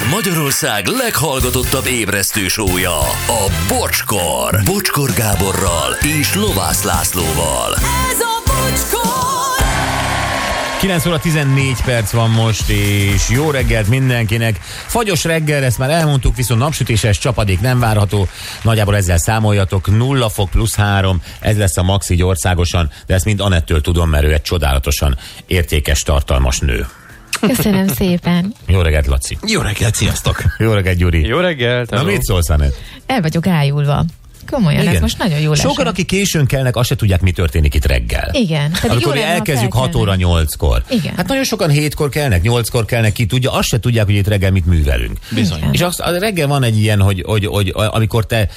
Ez Magyarország leghallgatottabb ébresztő sója, a Bocskor. Bocskor Gáborral és Lovász Lászlóval. Ez a bocskor! 9 óra 14 perc van most, és jó reggelt mindenkinek. Fagyos reggel, ezt már elmondtuk, viszont napsütéses csapadék nem várható. Nagyjából ezzel számoljatok, 0 fok plusz 3, ez lesz a max így országosan, de ezt mind Anettől tudom, mert ő egy csodálatosan értékes, tartalmas nő. Köszönöm szépen. Jó reggelt, Laci. Jó reggelt, sziasztok! Jó reggelt, Gyuri. Jó reggelt! Na mit szólsz, Anett? El vagyok ájulva. Komolyan, ez most nagyon jó lesz. Sokan, akik későn kelnek, azt se tudják, mi történik itt reggel. Igen. Pedig Amikor jó lenne, ha elkezdjük 6 felkelnek. óra 8-kor. Igen. Hát nagyon sokan 7-kor kelnek, 8-kor kelnek, ki tudja, azt se tudják, hogy itt reggel mit művelünk. Bizony. Igen. És az, a reggel van egy ilyen, hogy, hogy, hogy amikor te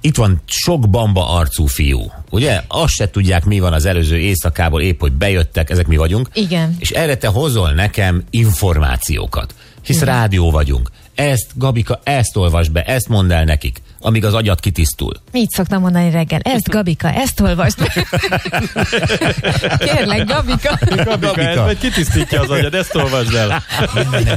itt van sok bamba arcú fiú, ugye? Azt se tudják, mi van az előző éjszakából, épp hogy bejöttek, ezek mi vagyunk. Igen. És erre te hozol nekem információkat. Hisz Igen. rádió vagyunk. Ezt, Gabika, ezt olvasd be, ezt mondd el nekik, amíg az agyat kitisztul. Mit szoktam mondani reggel? Ezt, Gabika, ezt olvasd. Kérlek, Gabika. Gabika, ez majd kitisztítja az agyad, ezt olvasd el.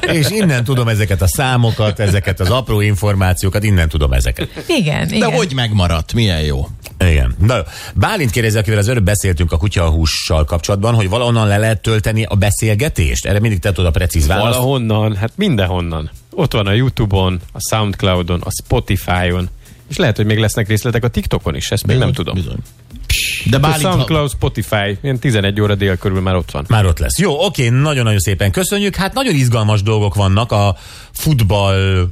És innen tudom ezeket a számokat, ezeket az apró információkat, innen tudom ezeket. Igen, De igen. hogy megmaradt? Milyen jó. Igen. Na, jó. Bálint kérdezi, akivel az előbb beszéltünk a kutyahússal kapcsolatban, hogy valahonnan le lehet tölteni a beszélgetést? Erre mindig te tudod a precíz választ. Valahonnan, hát mindenhonnan. Ott van a Youtube-on, a Soundcloud-on, a Spotify-on, és lehet, hogy még lesznek részletek a TikTokon is, ezt még nem tudom. Bizony. De A Bálint, ha- Soundcloud, Spotify, ilyen 11 óra dél körül már ott van. Már ott lesz. Jó, oké, nagyon-nagyon szépen köszönjük. Hát nagyon izgalmas dolgok vannak a futball.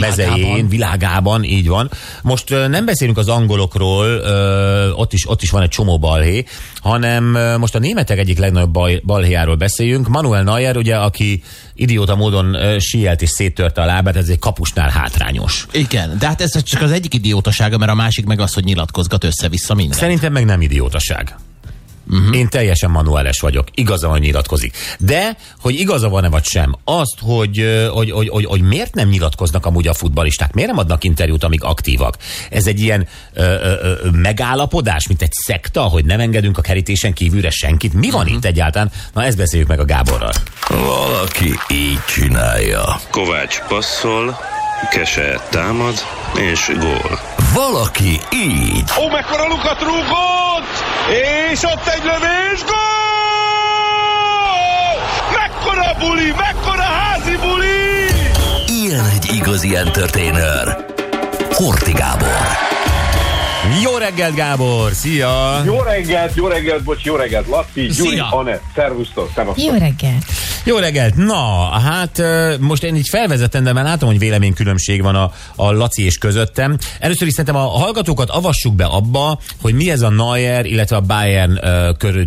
Mezején, világában, így van. Most nem beszélünk az angolokról, ott is, ott is van egy csomó balhé, hanem most a németek egyik legnagyobb bal, balhéjáról beszéljünk. Manuel Neuer, ugye, aki idióta módon sielt és széttörte a lábát, ez egy kapusnál hátrányos. Igen, de hát ez csak az egyik idiótasága, mert a másik meg az, hogy nyilatkozgat össze-vissza minden. Szerintem meg nem idiótaság. Uh-huh. Én teljesen manuáles vagyok. Igaza van, nyilatkozik. De, hogy igaza van-e vagy sem, azt, hogy, hogy, hogy, hogy, hogy miért nem nyilatkoznak amúgy a futbalisták, miért nem adnak interjút, amíg aktívak? Ez egy ilyen ö, ö, ö, megállapodás, mint egy szekta, hogy nem engedünk a kerítésen kívülre senkit? Mi van uh-huh. itt egyáltalán? Na, ezt beszéljük meg a Gáborral. Valaki így csinálja. Kovács passzol, Kese támad, és gól. Valaki így. Ó, mekkora lukat rúgott! És ott egy lövés, gól! Mekkora buli, mekkora házi buli! Ilyen egy igazi entertainer. Horti Gábor. Jó reggelt, Gábor! Szia! Jó reggelt, jó reggelt, bocs, jó reggelt, Laci, Gyuri, Szia! Anett, szervusztok, szevasztok. Jó reggelt. Jó reggelt! Na, hát most én így felvezetem, de már látom, hogy véleménykülönbség van a, a Laci és közöttem. Először is szerintem a hallgatókat avassuk be abba, hogy mi ez a Neuer, illetve a Bayern körül,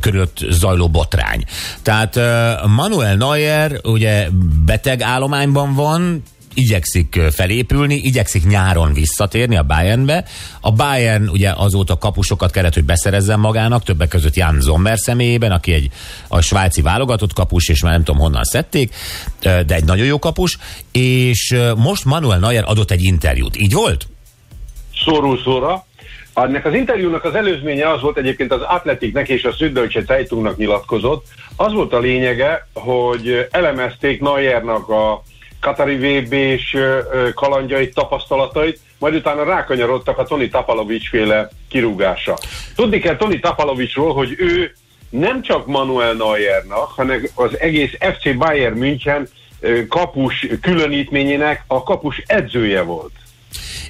körülött zajló botrány. Tehát Manuel Neuer ugye beteg állományban van, igyekszik felépülni, igyekszik nyáron visszatérni a Bayernbe. A Bayern ugye azóta kapusokat kellett, hogy beszerezzen magának, többek között Jan Sommer személyében, aki egy a svájci válogatott kapus, és már nem tudom honnan szedték, de egy nagyon jó kapus, és most Manuel Neuer adott egy interjút. Így volt? Szórul szóra. Ennek az interjúnak az előzménye az volt egyébként az Atletiknek és a Süddeutsche Zeitungnak nyilatkozott. Az volt a lényege, hogy elemezték Neuernak a Katari VB-s ö, ö, kalandjait, tapasztalatait, majd utána rákanyarodtak a Toni Tapalovics féle kirúgása. Tudni kell Toni Tapalovicsról, hogy ő nem csak Manuel Neuernak, hanem az egész FC Bayern München kapus különítményének a kapus edzője volt.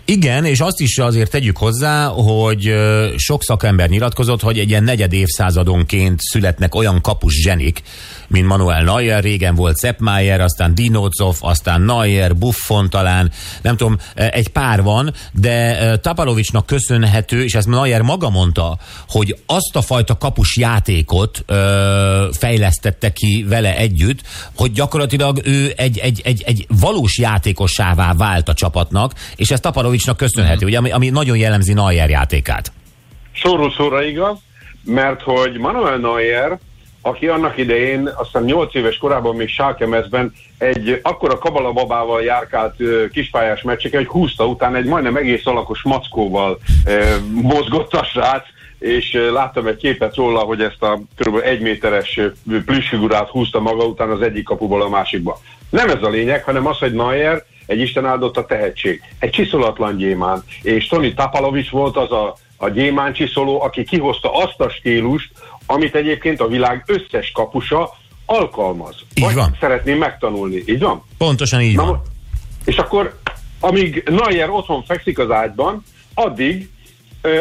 Igen, és azt is azért tegyük hozzá, hogy sok szakember nyilatkozott, hogy egy ilyen negyed évszázadonként születnek olyan kapus zsenik, mint Manuel Neuer, régen volt Sepp Maier, aztán Dinozov, aztán Neuer, Buffon talán, nem tudom, egy pár van, de ö, Tapalovicsnak köszönhető, és ezt Neuer maga mondta, hogy azt a fajta kapus játékot ö, fejlesztette ki vele együtt, hogy gyakorlatilag ő egy, egy, egy, egy valós játékossává vált a csapatnak, és ez Tapalovicsnak köszönhető, ugye, ami, ami nagyon jellemzi Neuer játékát. Szóról szóra igaz, mert hogy Manuel Neuer, aki annak idején, aztán 8 éves korában még Schalke mezben egy akkora kabalababával járkált ö, kispályás meccseke, hogy húzta után egy majdnem egész alakos mackóval ö, mozgott a srác, és ö, láttam egy képet róla, hogy ezt a kb. egy méteres plüssfigurát húzta maga után az egyik kapuból a másikba. Nem ez a lényeg, hanem az, hogy Neuer egy Isten áldott a tehetség. Egy csiszolatlan gyémán. És Tony Tapalovics volt az a, a gyémán csiszoló, aki kihozta azt a stílust, amit egyébként a világ összes kapusa alkalmaz. Így Vagy van. szeretném megtanulni. Így van? Pontosan így Na, van. és akkor, amíg Neuer otthon fekszik az ágyban, addig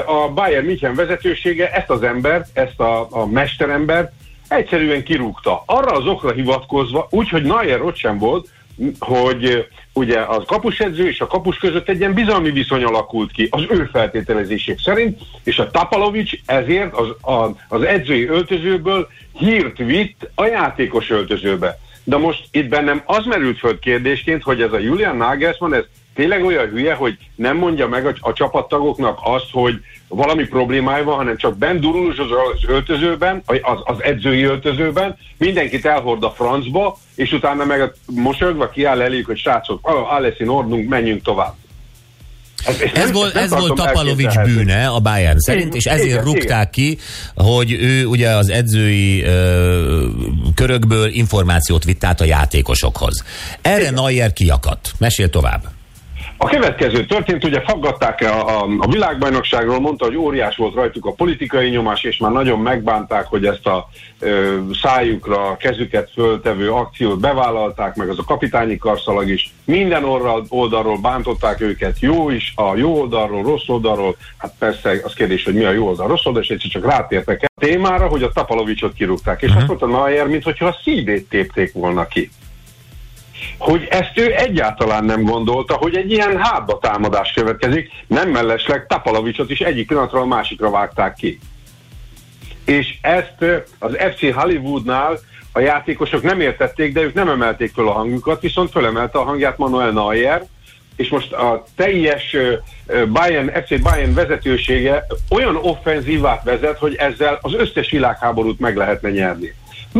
a Bayern München vezetősége ezt az embert, ezt a, a mesterembert egyszerűen kirúgta. Arra az okra hivatkozva, úgyhogy Neuer ott sem volt, hogy ugye az kapusedző és a kapus között egy ilyen bizalmi viszony alakult ki az ő feltételezések szerint, és a Tapalovics ezért az, a, az edzői öltözőből hírt vitt a játékos öltözőbe. De most itt bennem az merült föl kérdésként, hogy ez a Julian Nagelsmann, ez tényleg olyan hülye, hogy nem mondja meg a, a csapattagoknak azt, hogy valami problémája van, hanem csak bent durul az, öltözőben, az, az edzői öltözőben, mindenkit elhord a francba, és utána meg mosolyogva kiáll eléjük, hogy srácok, alles in ordnung, menjünk tovább. Ez, ez, Ez volt, ez volt Tapalovics bűne a Bayern szerint, Igen, és ezért igen, rúgták ki, hogy ő ugye az edzői ö, körökből információt vitt át a játékosokhoz. Erre Neuer kiakadt. Mesél tovább. A következő történt, ugye faggatták a, a, a világbajnokságról, mondta, hogy óriás volt rajtuk a politikai nyomás, és már nagyon megbánták, hogy ezt a ö, szájukra kezüket föltevő akciót bevállalták, meg az a kapitányi karszalag is. Minden orral, oldalról bántották őket, jó is, a jó oldalról, rossz oldalról. Hát persze az kérdés, hogy mi a jó oldal, rossz oldal, és egyszer csak rátértek el a témára, hogy a Tapalovicsot kirúgták. És azt mondta Neuer, mintha a szívét tépték volna ki hogy ezt ő egyáltalán nem gondolta, hogy egy ilyen hátba támadás következik, nem mellesleg Tapalovicsot is egyik pillanatról a másikra vágták ki. És ezt az FC Hollywoodnál a játékosok nem értették, de ők nem emelték föl a hangjukat, viszont fölemelte a hangját Manuel Neuer, és most a teljes Bayern, FC Bayern vezetősége olyan offenzívát vezet, hogy ezzel az összes világháborút meg lehetne nyerni.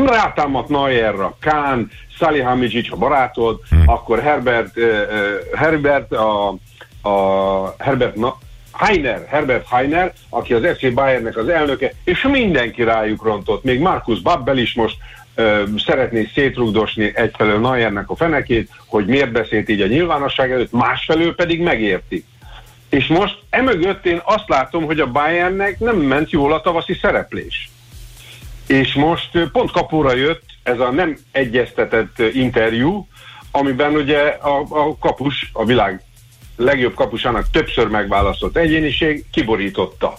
Rátámadt Neuerra, Kán, Salihamidzic a barátod, akkor Herbert, ö, Herbert a, a Herbert Na, Heiner, Herbert Heiner, aki az FC Bayernnek az elnöke, és mindenki rájuk rontott. Még Markus Babbel is most ö, szeretné szétrugdosni egyfelől Neuernek a fenekét, hogy miért beszélt így a nyilvánosság előtt, másfelől pedig megérti. És most emögött én azt látom, hogy a Bayernnek nem ment jól a tavaszi szereplés. És most pont kapóra jött ez a nem egyeztetett interjú, amiben ugye a, a kapus, a világ legjobb kapusának többször megválasztott egyéniség kiborította.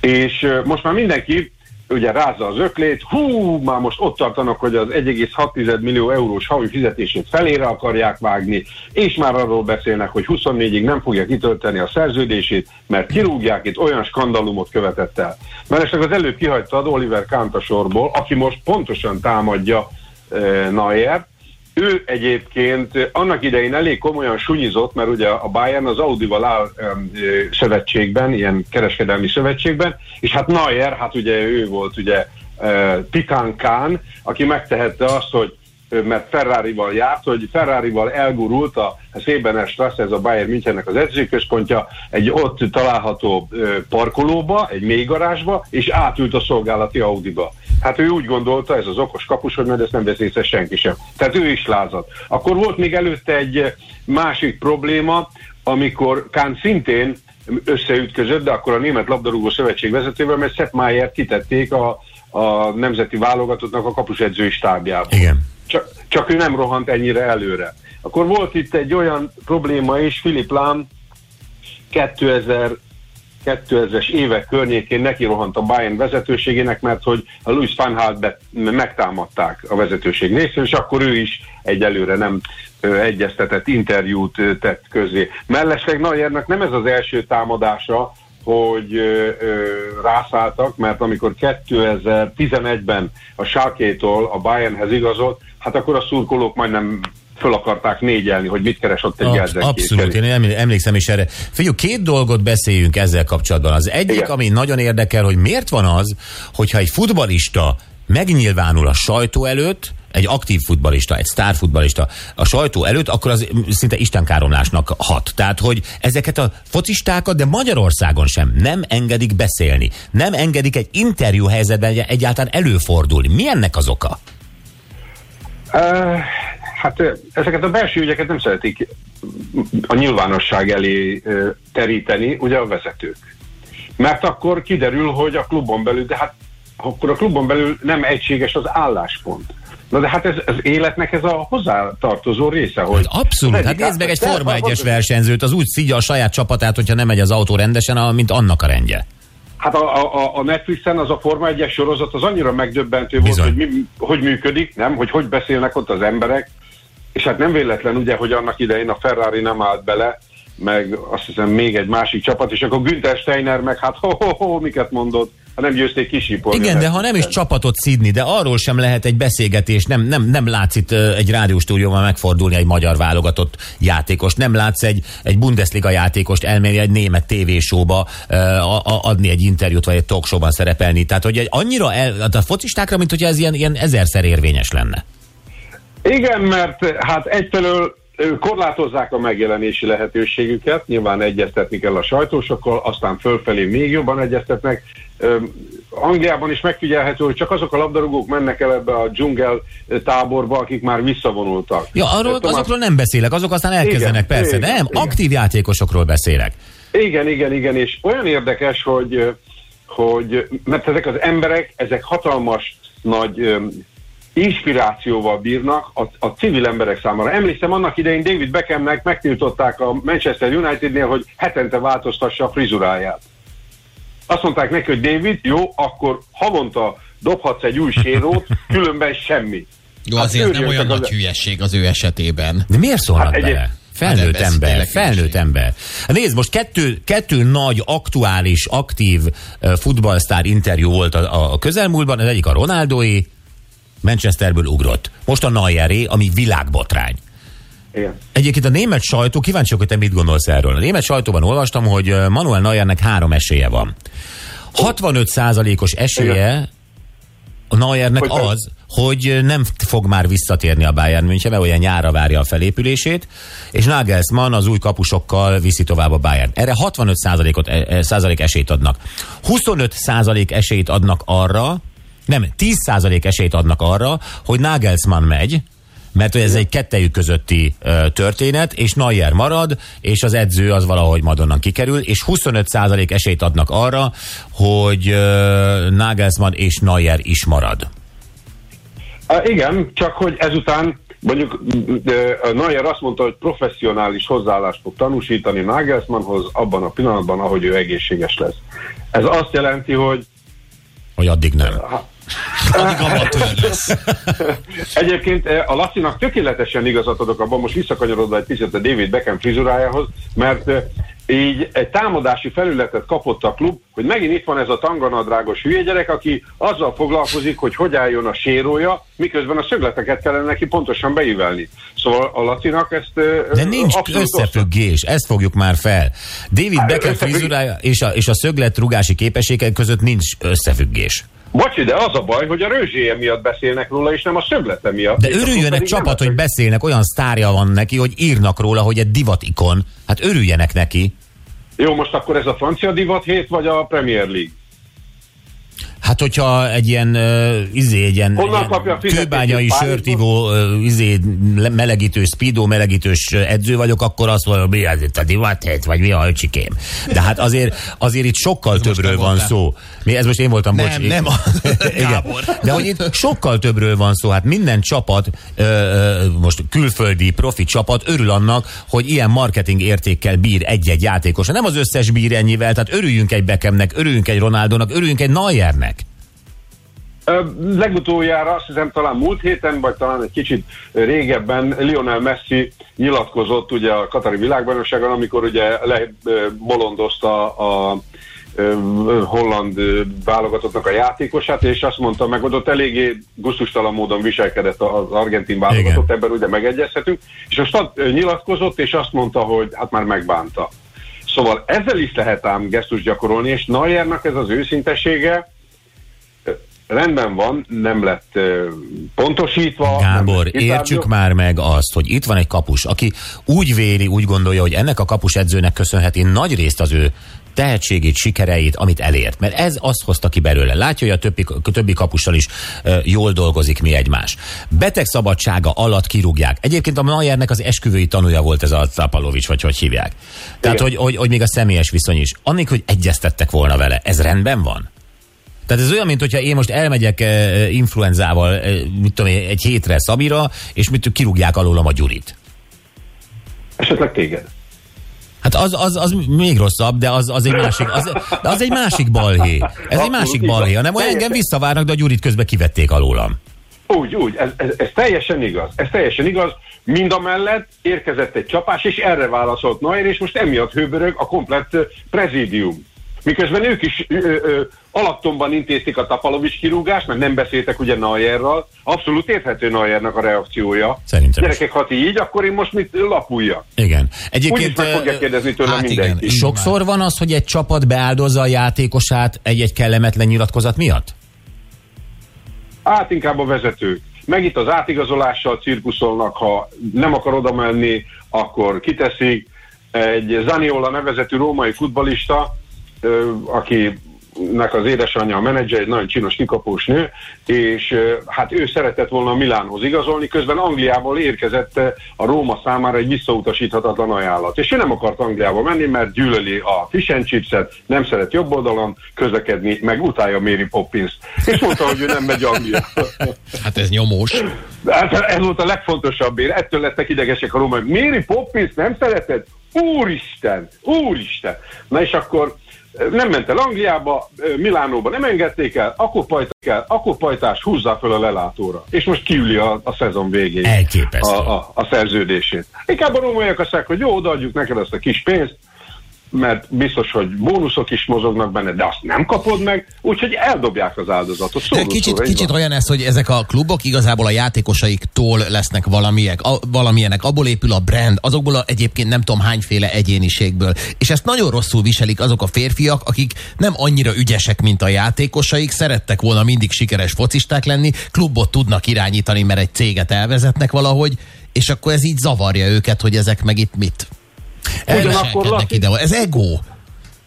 És most már mindenki ugye rázza az öklét, hú, már most ott tartanak, hogy az 1,6 millió eurós havi fizetését felére akarják vágni, és már arról beszélnek, hogy 24-ig nem fogja kitölteni a szerződését, mert kirúgják, itt olyan skandalumot követett el. Mellesleg az előbb kihagytad Oliver Kahnt a sorból, aki most pontosan támadja uh, Neuer, ő egyébként annak idején elég komolyan sunyizott, mert ugye a Bayern az Audival áll um, szövetségben, ilyen kereskedelmi szövetségben, és hát Neuer, hát ugye ő volt ugye Titan Khan, aki megtehette azt, hogy mert Ferrari-val járt, hogy Ferrari-val elgurult a Szébenes Strasse, ez a Bayern Münchennek az edzőközpontja, egy ott található parkolóba, egy mély garázsba, és átült a szolgálati Audiba. Hát ő úgy gondolta, ez az okos kapus, hogy majd ezt nem vesz észre senki sem. Tehát ő is lázadt. Akkor volt még előtte egy másik probléma, amikor Kán szintén összeütközött, de akkor a Német Labdarúgó Szövetség vezetővel, mert Sepp Mayer kitették a, a nemzeti válogatottnak a kapusedzői stábjába. Igen. Csak, csak ő nem rohant ennyire előre. Akkor volt itt egy olyan probléma is, Philip Lahm 2000 2000-es évek környékén neki rohant a Bayern vezetőségének, mert hogy a Louis van Gaal megtámadták a vezetőség részéről, és akkor ő is egyelőre nem egyeztetett interjút tett közé. Mellesleg Neuernek nem ez az első támadása, hogy ö, ö, rászálltak, mert amikor 2011-ben a Schalke-tól a Bayernhez igazolt, hát akkor a szurkolók majdnem föl akarták négyelni, hogy mit keres ott egy Absz- jelzett abszolút, én eml- emlékszem is erre. Figyelj, két dolgot beszéljünk ezzel kapcsolatban. Az egyik, Igen. ami nagyon érdekel, hogy miért van az, hogyha egy futbalista megnyilvánul a sajtó előtt, egy aktív futbalista, egy sztár futbalista a sajtó előtt, akkor az szinte istenkáromlásnak hat. Tehát, hogy ezeket a focistákat, de Magyarországon sem nem engedik beszélni. Nem engedik egy interjú helyzetben egyáltalán előfordulni. Mi ennek az oka? Uh, hát ezeket a belső ügyeket nem szeretik a nyilvánosság elé teríteni, ugye a vezetők. Mert akkor kiderül, hogy a klubon belül, de hát akkor a klubon belül nem egységes az álláspont. Na de hát ez az életnek ez a hozzátartozó része, hogy... Hát abszolút, hát nézd meg egy Forma de- 1-es versenyzőt, az úgy szígya a saját csapatát, hogyha nem megy az autó rendesen, mint annak a rendje. Hát a, a, a Netflixen az a Forma 1-es sorozat az annyira megdöbbentő Bizony. volt, hogy mi, hogy működik, nem? Hogy hogy beszélnek ott az emberek. És hát nem véletlen ugye, hogy annak idején a Ferrari nem állt bele, meg azt hiszem még egy másik csapat, és akkor Günther Steiner meg hát ho-ho-ho, miket mondott, ha nem győzték kisípolni. Igen, de ha nem is csapatot szidni, de arról sem lehet egy beszélgetés, nem, nem, nem látsz itt egy rádióstúdióban megfordulni egy magyar válogatott játékos, nem látsz egy, egy Bundesliga játékost elmenni egy német tévésóba, adni egy interjút, vagy egy talkshowban szerepelni. Tehát, hogy egy annyira el, hát a focistákra, mint hogy ez ilyen, ilyen ezerszer érvényes lenne. Igen, mert hát egyfelől korlátozzák a megjelenési lehetőségüket, nyilván egyeztetni kell a sajtósokkal, aztán fölfelé még jobban egyeztetnek. Angliában is megfigyelhető, hogy csak azok a labdarúgók mennek el ebbe a dzsungel táborba, akik már visszavonultak. Ja, arról, Tomás- azokról nem beszélek, azok aztán elkezdenek, Igen, persze, igen, nem, igen. aktív játékosokról beszélek. Igen, igen, igen, és olyan érdekes, hogy, hogy mert ezek az emberek, ezek hatalmas nagy inspirációval bírnak a, a civil emberek számára. Emlékszem, annak idején David Beckhamnek megtiltották a Manchester Unitednél, hogy hetente változtassa a frizuráját. Azt mondták neki, hogy David, jó, akkor havonta dobhatsz egy új sérót, különben semmi. Jó, Hát azért nem olyan az- nagy hülyesség az ő esetében. De miért szólnak Hát bele? Felnőtt Hát ember, felnőtt ember. Hát Nézd, most kettő, kettő nagy, aktuális, aktív uh, futballsztár interjú volt a, a, közelmúltban, az egyik a Ronaldói, Manchesterből ugrott. Most a Neueré, ami világbotrány. Igen. Egyébként a német sajtó, kíváncsiak, hogy te mit gondolsz erről. A német sajtóban olvastam, hogy Manuel Neuernek három esélye van. 65%-os esélye a Neuernek Hogy- az, hogy nem fog már visszatérni a Bayern München, mert olyan nyára várja a felépülését, és Nagelsmann az új kapusokkal viszi tovább a Bayern. Erre 65%-ot, e- e- százalék esélyt adnak. 25% esélyt adnak arra, nem, 10% esélyt adnak arra, hogy Nagelsmann megy, mert hogy ez egy kettejük közötti ö, történet, és Neuer marad, és az edző az valahogy majd onnan kikerül, és 25% esélyt adnak arra, hogy ö, Nagelsmann és Neuer is marad. Uh, igen, csak hogy ezután mondjuk Neuer azt mondta, hogy professzionális hozzáállást fog tanúsítani Nagelsmannhoz abban a pillanatban, ahogy ő egészséges lesz. Ez azt jelenti, hogy Hogy addig nem. Addig lesz. Egyébként eh, a Lacinak tökéletesen igazat adok abban, most visszakanyarodva egy picit a David Beckham frizurájához, mert eh, így egy támadási felületet kapott a klub, hogy megint itt van ez a tanganadrágos hülye gyerek, aki azzal foglalkozik, hogy hogy álljon a sérója, miközben a szögleteket kellene neki pontosan beívelni. Szóval a Lacinak ezt... De nincs összefüggés, ezt fogjuk már fel. David Hát, Beckham összefügg- frizurája és a, és a szöglet rugási képességek között nincs összefüggés. Bocsi, de az a baj, hogy a rőzséje miatt beszélnek róla, és nem a szöglete miatt. De örüljönek pedig csapat, hogy beszélnek, olyan sztárja van neki, hogy írnak róla, hogy egy divatikon. Hát örüljenek neki. Jó, most akkor ez a francia divat hét, vagy a Premier League? Hát, hogyha egy ilyen, uh, izé, egy ilyen, Honnan ilyen kőbányai sörtívó, uh, izé, le- melegítős, speedo melegítős uh, edző vagyok, akkor azt mondom, mi az itt a divathét, vagy mi a öcsikém. De hát azért, azért itt sokkal többről te van voltál. szó. Mi, ez most én voltam, Nem, bocs. nem a- Igen. De hogy itt sokkal többről van szó, hát minden csapat, ö, most külföldi profi csapat örül annak, hogy ilyen marketing értékkel bír egy-egy játékos. Nem az összes bír ennyivel, tehát örüljünk egy Beckhamnek, örüljünk egy Ronaldónak, örüljünk egy Neuernek. Legutoljára, azt hiszem talán múlt héten, vagy talán egy kicsit régebben Lionel Messi nyilatkozott ugye a Katari világbajnokságon, amikor ugye lebolondozta a ö, holland válogatottnak a játékosát, és azt mondta meg, hogy ott eléggé gusztustalan módon viselkedett az argentin válogatott, ebben ugye megegyezhetünk, és ö, nyilatkozott, és azt mondta, hogy hát már megbánta. Szóval ezzel is lehet ám gesztus gyakorolni, és Neuernak ez az őszintesége, rendben van, nem lett pontosítva. Gábor, lett értsük már meg azt, hogy itt van egy kapus, aki úgy véli, úgy gondolja, hogy ennek a kapus edzőnek köszönheti nagy részt az ő tehetségét, sikereit, amit elért. Mert ez azt hozta ki belőle. Látja, hogy a többi, többi kapussal is e, jól dolgozik mi egymás. Beteg szabadsága alatt kirúgják. Egyébként a Mayernek az esküvői tanúja volt ez a Tapalovics, vagy hogy hívják. Tehát, hogy, hogy, hogy még a személyes viszony is. Annik, hogy egyeztettek volna vele. Ez rendben van? Tehát ez olyan, mint hogyha én most elmegyek e, influenzával, e, mit tudom én, egy hétre Szabira, és mit kirúgják alólam a Gyurit. Esetleg téged. Hát az, az, az még rosszabb, de az, az, egy másik, az, de az egy másik balhé. Ez egy Abszolút másik így van. balhé, hanem olyan engem visszavárnak, de a Gyurit közben kivették alólam. Úgy, úgy, ez, ez, ez teljesen igaz. Ez teljesen igaz. Mind a mellett érkezett egy csapás, és erre válaszolt Neuer, és most emiatt hőbörög a komplett ö, prezidium. Miközben ők is ö, ö, alaptomban intézték a Tapalovics kirúgást, mert nem beszéltek ugye Neuerral. Abszolút érthető Neuernek a reakciója. Szerintem is. Gyerekek, ha ti így, akkor én most mit lapuljak? Igen. Egyébként meg fogja kérdezni tőlem hát igen, mindenki. így sokszor van az, hogy egy csapat beáldozza a játékosát egy-egy kellemetlen nyilatkozat miatt? Hát inkább a vezetők. Meg itt az átigazolással cirkuszolnak, ha nem akar oda menni, akkor kiteszik. Egy Zaniola nevezetű római futbalista, aki nek az édesanyja a menedzser, egy nagyon csinos kikapós nő, és hát ő szeretett volna a Milánhoz igazolni, közben Angliából érkezett a Róma számára egy visszautasíthatatlan ajánlat. És ő nem akart Angliába menni, mert gyűlöli a fish and chipset, nem szeret jobb oldalon közlekedni, meg utálja Mary Poppins. És mondta, hogy ő nem megy Angliába. Hát ez nyomós. Hát ez volt a legfontosabb ér. Ettől lettek idegesek a római. Mary Poppins nem szereted? Úristen! Úristen! Na és akkor nem ment el Angliába, Milánóba nem engedték el, akkor pajtás el, akkor pajtás húzzá fel a lelátóra. És most kiüli a, a szezon végén a, a, a szerződését. Inkább a rómaiak azt mondják, hogy jó, odaadjuk neked azt a kis pénzt, mert biztos, hogy bónuszok is mozognak benne, de azt nem kapod meg, úgyhogy eldobják az áldozatot. Szóró kicsit, szóra, így kicsit van. olyan ez, hogy ezek a klubok igazából a játékosaiktól lesznek valamiek, a, valamilyenek, abból épül a brand, azokból a, egyébként nem tudom hányféle egyéniségből. És ezt nagyon rosszul viselik azok a férfiak, akik nem annyira ügyesek, mint a játékosaik, szerettek volna mindig sikeres focisták lenni, klubot tudnak irányítani, mert egy céget elvezetnek valahogy, és akkor ez így zavarja őket, hogy ezek meg itt mit? Ugyanakkor, Laci, ide. Ez ego.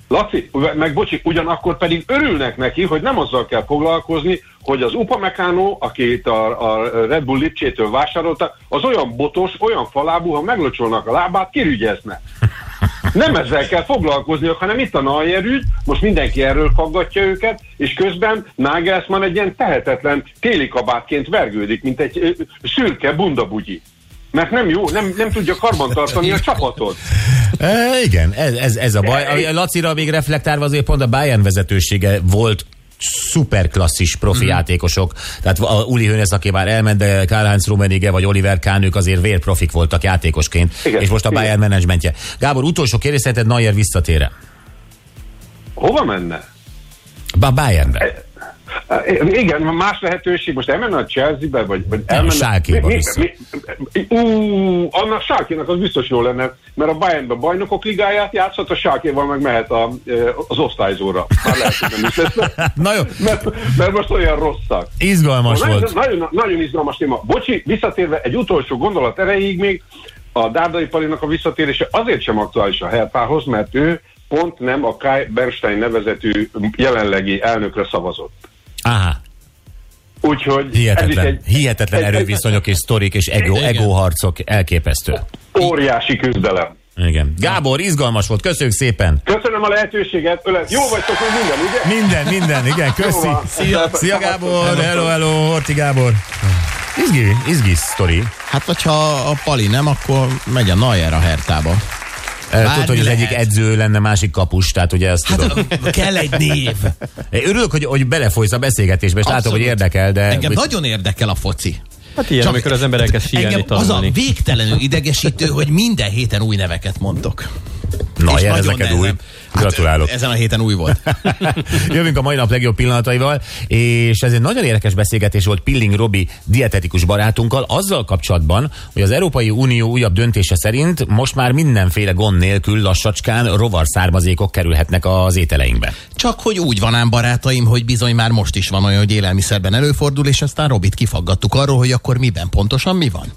Laci, meg bocsi, ugyanakkor pedig örülnek neki, hogy nem azzal kell foglalkozni, hogy az Upamecano, akit a, a Red Bull Lipcsétől vásároltak, az olyan botos, olyan falábú, ha meglocsolnak a lábát, kirügyezne. Nem ezzel kell foglalkozni, hanem itt a Neuer ügy, most mindenki erről faggatja őket, és közben Nagelsmann egy ilyen tehetetlen téli kabátként vergődik, mint egy ö, szürke bundabugyi. Mert nem jó, nem, nem tudja karbantartani a csapatot. E, igen, ez, ez, ez a baj. A Lacira még reflektálva azért pont a Bayern vezetősége volt szuperklasszis profi Mhm. játékosok. Tehát a Uli Hoeneß, aki már elment, de Karl-Heinz Rummenigge vagy Oliver Kahn, ők azért vérprofik voltak játékosként. Igen, és most a igen. Bayern menedzsmentje. Gábor, utolsó kérdés, szerinted Neuer visszatére? Hova menne? A Bayernbe. Igen, más lehetőség, most elmenne a Chelsea-be, vagy, vagy elmenne... Mi- Ú, annak Schalke-nak az biztos jó lenne, mert a Bayernbe bajnokok ligáját játszhat, a Schalke-val meg mehet a, az osztályzóra. Már lehet, hogy nem is lesz. Na jó, Mert, mert most olyan rosszak. izgalmas nagyon, volt. Nagyon, nagyon izgalmas téma. Bocsi, visszatérve egy utolsó gondolat erejéig még, a Dárdai Palinak a visszatérése azért sem aktuális a Hertához, mert ő pont nem a Kai Bernstein nevezetű jelenlegi elnökre szavazott. Aha, Úgyhogy ez is hihetetlen. egy, Hihetetlen egy- erőviszonyok és sztorik és ego, Igen. egóharcok. Elképesztő. óriási küzdelem. Igen. Gábor, izgalmas volt. Köszönjük szépen. Köszönöm a lehetőséget, ölet. Jó vagytok, hogy minden, ugye? Minden, minden, igen, köszi. Szia, szia Gábor, hello, hello, Horti Gábor. Izgi, izgi sztori. Hát, hogyha a Pali nem, akkor megy a Neuer a Hertába. Eh, Tudod, hogy az lehet. egyik edző lenne, másik kapus, tehát ugye ezt Hát tudom. kell egy név. Örülök, hogy, hogy belefolysz a beszélgetésbe, és látom, Abszolút. hogy érdekel, de... Engem nagyon érdekel a foci. Hát ilyen, Csak amikor az ember elkezd figyelni, az a végtelenül idegesítő, hogy minden héten új neveket mondtok. Na, És ez neked új. Hát, Gratulálok. ezen a héten új volt. Jövünk a mai nap legjobb pillanataival, és ez egy nagyon érdekes beszélgetés volt Pilling Robi dietetikus barátunkkal, azzal kapcsolatban, hogy az Európai Unió újabb döntése szerint most már mindenféle gond nélkül lassacskán rovar származékok kerülhetnek az ételeinkbe. Csak hogy úgy van ám barátaim, hogy bizony már most is van olyan, hogy élelmiszerben előfordul, és aztán Robit kifaggattuk arról, hogy akkor miben pontosan mi van.